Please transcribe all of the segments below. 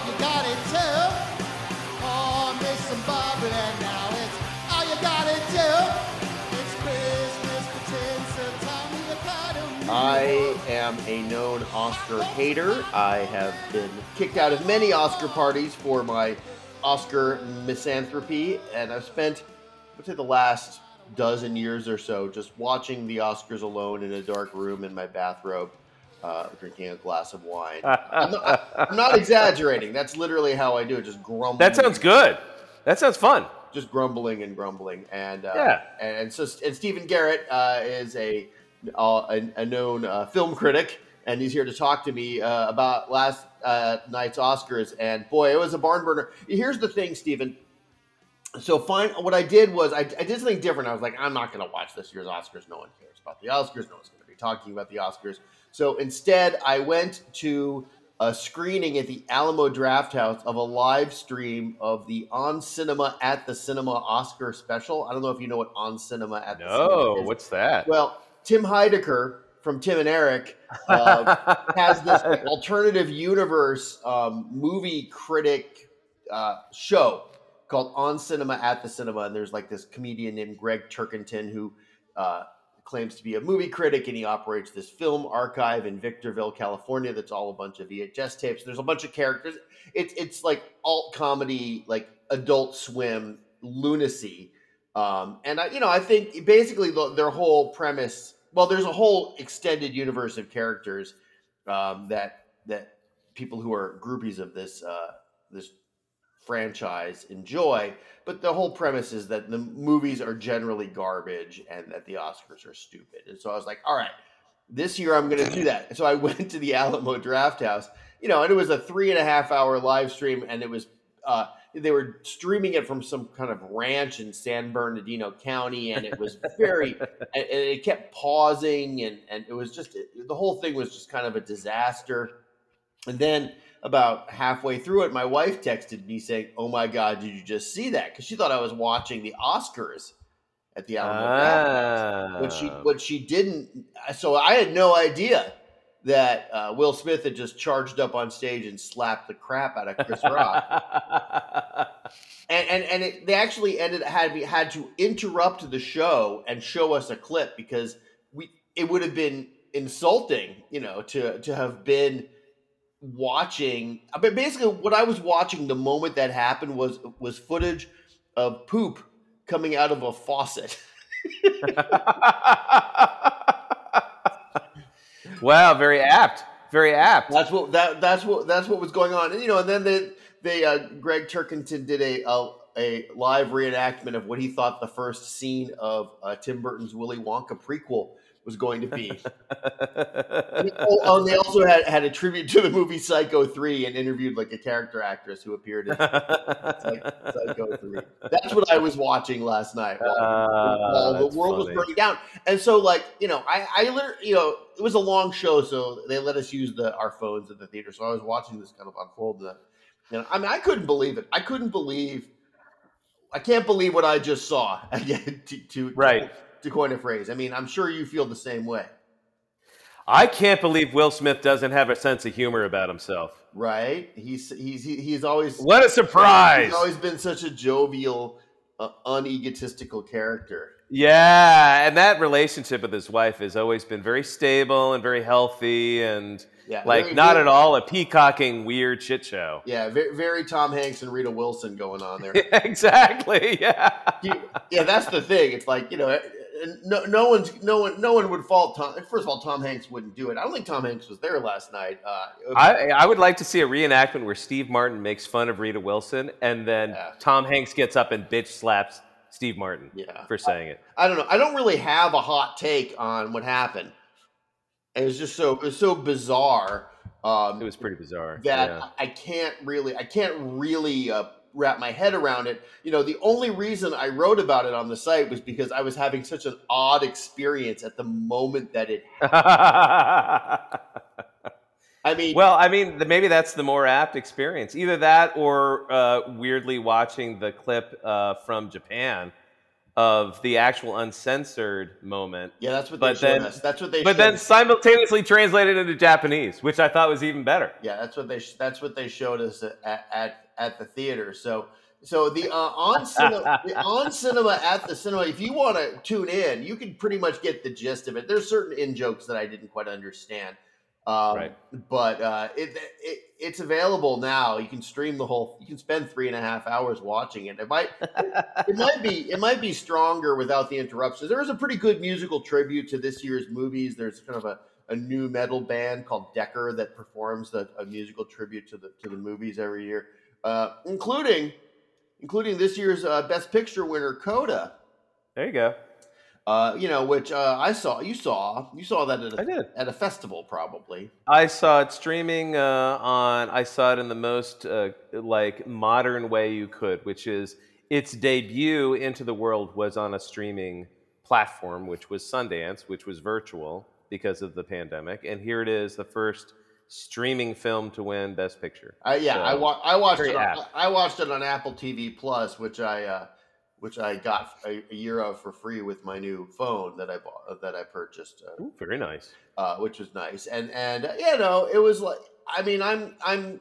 hope you got it too. Oh, miss some and now it's all you gotta do. It's Christmas pretend, so you gotta I am a known Oscar hater. I have been kicked out of many Oscar parties for my Oscar misanthropy, and I've spent, I would say, the last dozen years or so just watching the Oscars alone in a dark room in my bathrobe, uh, drinking a glass of wine. I'm, not, I'm not exaggerating. That's literally how I do it. Just grumbling. That sounds good. That sounds fun. Just grumbling and grumbling, and uh, Yeah. and, so and Stephen Garrett uh, is a a, a known uh, film critic, and he's here to talk to me uh, about last uh, night's Oscars. And boy, it was a barn burner. Here's the thing, Stephen. So fine, what I did was I, I did something different. I was like, I'm not going to watch this year's Oscars. No one cares about the Oscars. No one's going to be talking about the Oscars. So instead, I went to a screening at the Alamo Drafthouse of a live stream of the On Cinema at the Cinema Oscar special. I don't know if you know what On Cinema at the Cinema No, what's that? Well, Tim Heidecker from Tim and Eric uh, has this alternative universe um, movie critic uh, show called On Cinema at the Cinema, and there's like this comedian named Gregg Turkington who uh, claims to be a movie critic, and he operates this film archive in Victorville, California. That's all a bunch of VHS tapes. There's a bunch of characters. It's it's like alt comedy, like Adult Swim lunacy. Um, and I, you know, I think basically the, their whole premise. Well, there's a whole extended universe of characters um, that that people who are groupies of this uh, this franchise enjoy. But the whole premise is that the movies are generally garbage and that the Oscars are stupid. And so I was like, all right, this year I'm going to do that. So I went to the Alamo Drafthouse, you know, and it was a three and a half hour live stream, and it was. Uh, they were streaming it from some kind of ranch in San Bernardino County, and it was very, and, and it kept pausing, and and it was just the whole thing was just kind of a disaster. And then about halfway through it, my wife texted me saying, "Oh my God, did you just see that?" Because she thought I was watching the Oscars at the Alamo. What she Ah. what she didn't, so I had no idea that uh, Will Smith had just charged up on stage and slapped the crap out of Chris Rock and and, and it, they actually ended had had to interrupt the show and show us a clip because we it would have been insulting, you know, to to have been watching. I mean, basically, what I was watching the moment that happened was was footage of poop coming out of a faucet. wow, very apt. Very apt. That's what that that's what that's what was going on. And you know, and then they they uh, Gregg Turkington did a, a a live reenactment of what he thought the first scene of uh, Tim Burton's Willy Wonka prequel was going to be. And oh, and they also had, had a tribute to the movie Psycho 3 and interviewed like a character actress who appeared in Psycho 3. That's what I was watching last night while, Ah, while the that's world was funny. burning down. And so, like, you know, I, I literally, you know, it was a long show, so they let us use the our phones at the theater. So I was watching this kind of unfold. And, you know, I mean, I couldn't believe it. I couldn't believe, I can't believe what I just saw. Again, to, to, Right. to coin a phrase. I mean, I'm sure you feel the same way, I can't believe Will Smith doesn't have a sense of humor about himself. right? He's he's he's always What a surprise! He's always been such a jovial, uh, unegotistical character. Yeah, and that relationship with his wife has always been very stable and very healthy and Yeah, like very- not very- at all a peacocking weird shit show. Yeah, very, very Tom Hanks and Rita Wilson going on there. exactly. Yeah. Yeah, that's the thing. It's like you know, no, no one's no one no one would fault Tom. First of all, Tom Hanks wouldn't do it. I don't think Tom Hanks was there last night. Uh, I, I would like to see a reenactment where Steve Martin makes fun of Rita Wilson and then Yeah. Tom Hanks gets up and bitch slaps Steve Martin yeah, for saying it. I don't know. I don't really have a hot take on what happened. It was just so it was so bizarre. Um, It was pretty bizarre. that yeah. I can't really I can't really uh, wrap my head around it. You know, the only reason I wrote about it on the site was because I was having such an odd experience at the moment that it. I mean, well, I mean, maybe that's the more apt experience. Either that or uh, weirdly watching the clip uh, from Japan of the actual uncensored moment. Yeah, that's what But they showed then- us. That's what they. But then us. simultaneously translated into Japanese, which I thought was even better. Yeah, that's what they sh- that's what they showed us at at, at the theater. So so the uh, on cinema the on cinema at the cinema. If you want to tune in, you can pretty much get the gist of it. There's certain in jokes that I didn't quite understand, um, Right. but uh, it, it it's available now. You can stream the whole. You can spend three and a half hours watching it. It might it might be it might be stronger without the interruptions. There is a pretty good musical tribute to this year's movies. There's kind of a, a new metal band called Dekkar that performs the, a musical tribute to the to the movies every year, uh, including including this year's uh, Best Picture winner Coda. There you go. Uh, you know, which uh, I saw. You saw. You saw that at I a, did. at a festival, probably. I saw it streaming uh, on. I saw it in the most uh, like modern way you could, which is its debut into the world was on a streaming platform, which was Sundance, which was virtual because of the pandemic, and here it is, the first streaming film to win Best Picture. Uh, yeah, So, I, wa- I watched it. On. I watched it on Apple TV Plus, which I uh, which I got a, a year of for free with my new phone that I bought that I purchased, uh, Ooh, very nice. uh, which was nice. And and uh, you know, it was like I mean, I'm I'm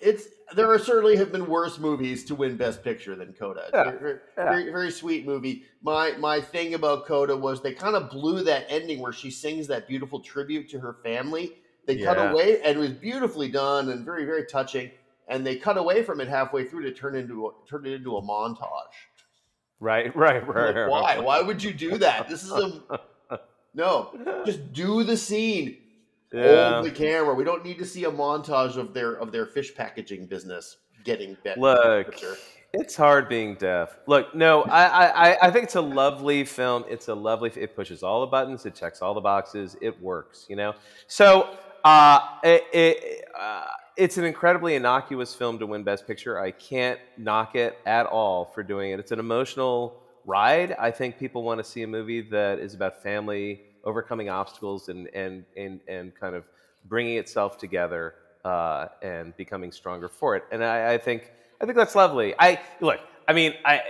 it's there are certainly have been worse movies to win Best Picture than Coda. Yeah, very, yeah. very, very sweet movie. My my thing about Coda was they kind of blew that ending where she sings that beautiful tribute to her family. They cut away and it was beautifully done and very very touching. And they cut away from it halfway through to turn into a, turn it into a montage. Right, right, right. like, why? Why would you do that? This is a no. Just do the scene. Yeah. Hold the camera. We don't need to see a montage of their of their fish packaging business getting better. Look, it's hard being deaf. Look, no, I, I, I- I think it's a lovely film. It's a lovely. It pushes all the buttons. It checks all the boxes. It works. You know. So, uh, it, it, uh, it's an incredibly innocuous film to win Best Picture. I can't knock it at all for doing it. It's an emotional ride. I think people want to see a movie that is about family overcoming obstacles and and and and kind of bringing itself together uh, and becoming stronger for it. And I, I think I think that's lovely. I look. I mean, I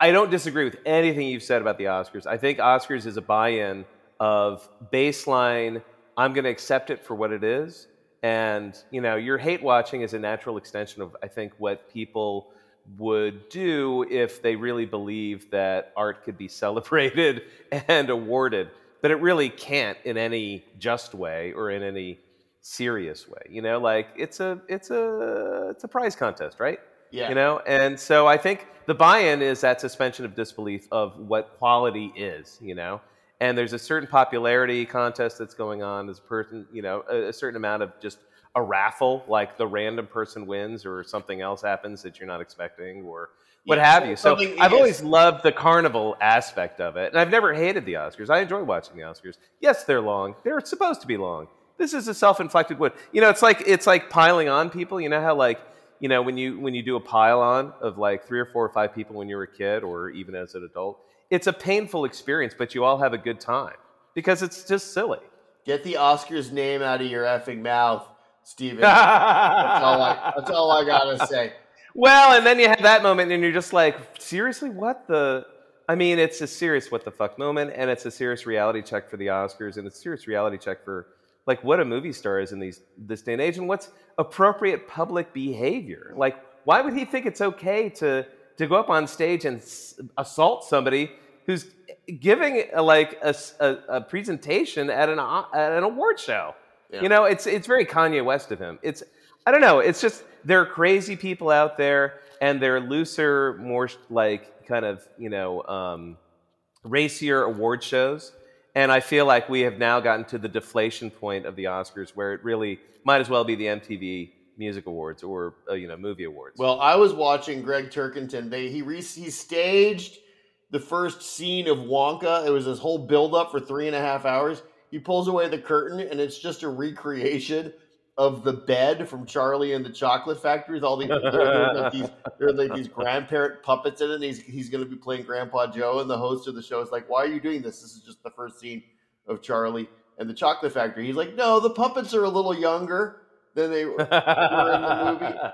I don't disagree with anything you've said about the Oscars. I think Oscars is a buy-in of baseline. I'm going to accept it for what it is, and you know, your hate watching is a natural extension of I think what people would do if they really believe that art could be celebrated and awarded, but it really can't in any just way or in any serious way. You know, like it's a it's a it's a prize contest, right? Yeah. You know, and so I think the buy-in is that suspension of disbelief of what quality is. You know, and there's a certain popularity contest that's going on. There's a person, you know, a, a certain amount of just a raffle, like the random person wins or something else happens that you're not expecting or what Yeah, have you. So I've yes. always loved the carnival aspect of it, and I've never hated the Oscars. I enjoy watching the Oscars. Yes, they're long. They're supposed to be long. This is a self-inflicted wound. You know, it's like it's like piling on people. You know how like you know when you when you do a pile on of like three or four or five people when you were a kid or even as an adult, it's a painful experience, but you all have a good time because it's just silly. Get the Oscars name out of your effing mouth, Steven. That's all I, that's all I gotta say. Well, and then you have that moment, and you're just like, seriously, what the? I mean, it's a serious what the fuck moment, and it's a serious reality check for the Oscars, and it's a serious reality check for like what a movie star is in these this day and age, and what's appropriate public behavior. Like, why would he think it's okay to to go up on stage and s- assault somebody who's giving uh, like a, a- a presentation at an at an award show? Yeah. You know, it's it's very Kanye West of him. It's I don't know. It's just there are crazy people out there, and they're looser, more like kind of you know um, racier award shows. And I feel like we have now gotten to the deflation point of the Oscars, where it really might as well be the MTV Music Awards or uh, you know movie awards. Well, I was watching Gregg Turkington. They he re, he staged the first scene of Wonka. It was this whole build up for three and a half hours. He pulls away the curtain, and it's just a recreation of the bed from Charlie and the Chocolate Factory. With all these, there, there are like these, like these grandparent puppets in it. And he's he's going to be playing Grandpa Joe, and the host of the show is like, "Why are you doing this? This is just the first scene of Charlie and the Chocolate Factory." He's like, "No, the puppets are a little younger than they." were in the movie.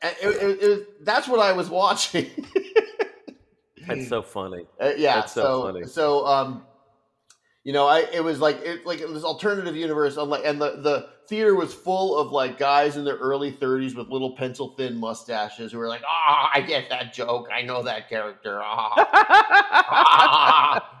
And it, it, it was, that's what I was watching. That's so funny. Uh, yeah, That's so so funny. so um, you know, I it was like it like this alternative universe, like, and the the theater was full of like guys in their early 30s with little pencil thin mustaches who were like, ah, I get that joke, I know that character, ah.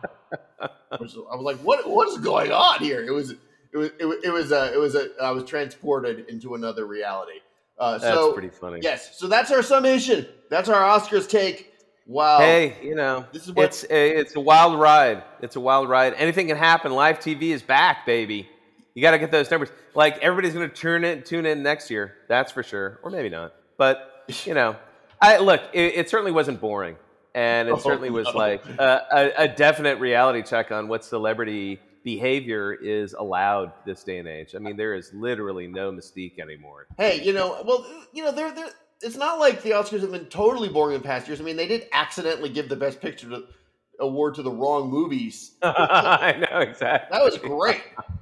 I was I was like, what what is going on here? It was it was it was it was a it was a I was transported into another reality. Uh, That's so pretty funny. yes, so that's our summation. That's our Oscars take. Wow. Hey, you know, This is what- it's a, it's a wild ride. It's a wild ride. Anything can happen. Live TV is back, baby. You got to get those numbers. Like everybody's going to turn in, tune in next year. That's for sure, or maybe not. But you know, I look. It, it certainly wasn't boring, and it Oh, certainly was no. like a, a, a definite reality check on what celebrity behavior is allowed this day and age. I mean, there is literally no mystique anymore. Hey, you know, well, you know, it's not like the Oscars have been totally boring in past years. I mean, they did accidentally give the Best Picture to, award to the wrong movies. I know exactly. That was great.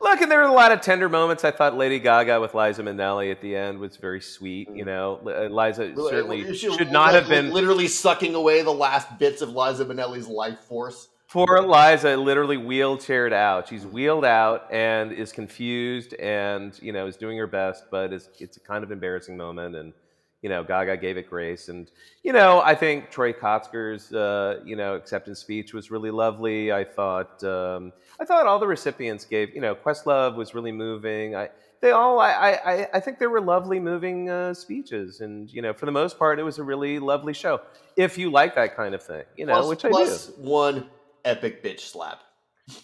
Look, and there were a lot of tender moments. I thought Lady Gaga with Liza Minnelli at the end was very sweet. You know, uh, Liza certainly should not have been literally sucking away the last bits of Liza Minnelli's life force. Poor Liza. Literally wheelchaired out. She's wheeled out and is confused, and you know is doing her best, but it's it's a kind of embarrassing moment. And you know, Gaga gave it grace, and you know, I think Troy Kotsur's uh, you know acceptance speech was really lovely. I thought um, I thought all the recipients gave you know Questlove was really moving. I they all I I, I think there were lovely, moving uh, speeches, and you know, for the most part, it was a really lovely show. If you like that kind of thing, you know, Plus- which I plus do one epic bitch slap.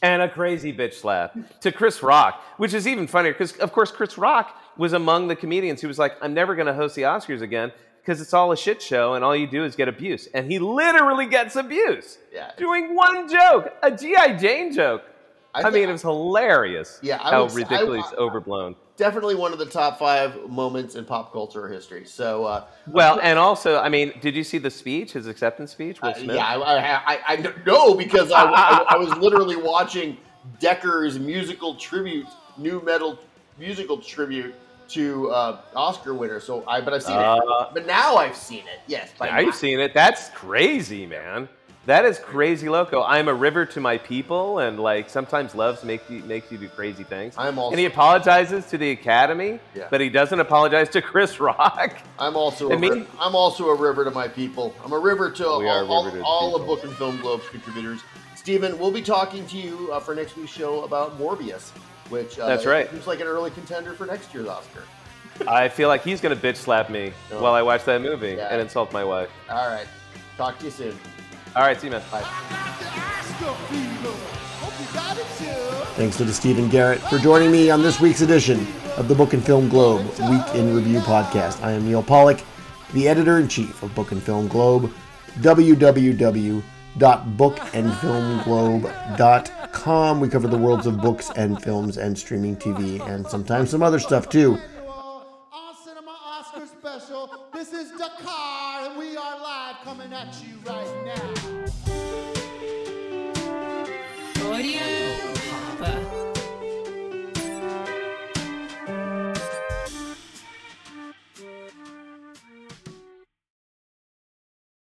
and a crazy bitch slap to Chris Rock, which is even funnier because, of course, Chris Rock was among the comedians who was like, "I'm never going to host the Oscars again because it's all a shit show and all you do is get abuse." And he literally gets abuse Yeah. doing one joke, a GI Jane joke. I, thi- mean, it was hilarious. Yeah, I how would I- ridiculously I- overblown. Definitely one of the top five moments in pop culture history. So, uh, Well, and also, I mean, did you see the speech, his acceptance speech? Uh, yeah, I, I, I, I know because I, I, I was literally watching Dekkar's musical tribute, new metal musical tribute to uh, Oscar winner. So I, but I've seen Uh, it. But now I've seen it. Yes, you've seen it. That's crazy, man. That is crazy loco. I'm a river to my people, and like sometimes loves make you makes you do crazy things. I'm also- and he apologizes to the Academy, Yeah. but he doesn't apologize to Chris Rock. I'm also I a mean- ri- I'm also a river to my people. I'm a river to all, We are a all, to all of. Book and Film Globes contributors. Stephen, we'll be talking to you uh, for next week's show about Morbius, which uh, That's right. seems like an early contender for next year's Oscar. I feel like he's gonna bitch slap me Oh. while I watch that movie Yeah. and insult my wife. All right, talk to you soon. All right, see you, man. Bye. Thanks to Stephen Garrett for joining me on this week's edition of the Book and Film Globe Week in Review podcast. I am Neal Pollack, the editor in chief of Book and Film Globe. www.bookandfilmglobe.com. We cover the worlds of books and films and streaming TV and sometimes some other stuff too.